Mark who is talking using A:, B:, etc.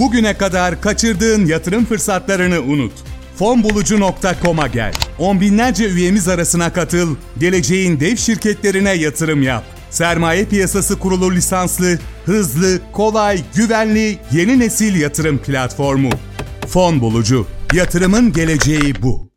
A: Bugüne kadar kaçırdığın yatırım fırsatlarını unut. Fonbulucu.com'a gel. On binlerce üyemiz arasına katıl. Geleceğin dev şirketlerine yatırım yap. Sermaye piyasası kurulu lisanslı, hızlı, kolay, güvenli, yeni nesil yatırım platformu. Fon Bulucu. Yatırımın geleceği bu.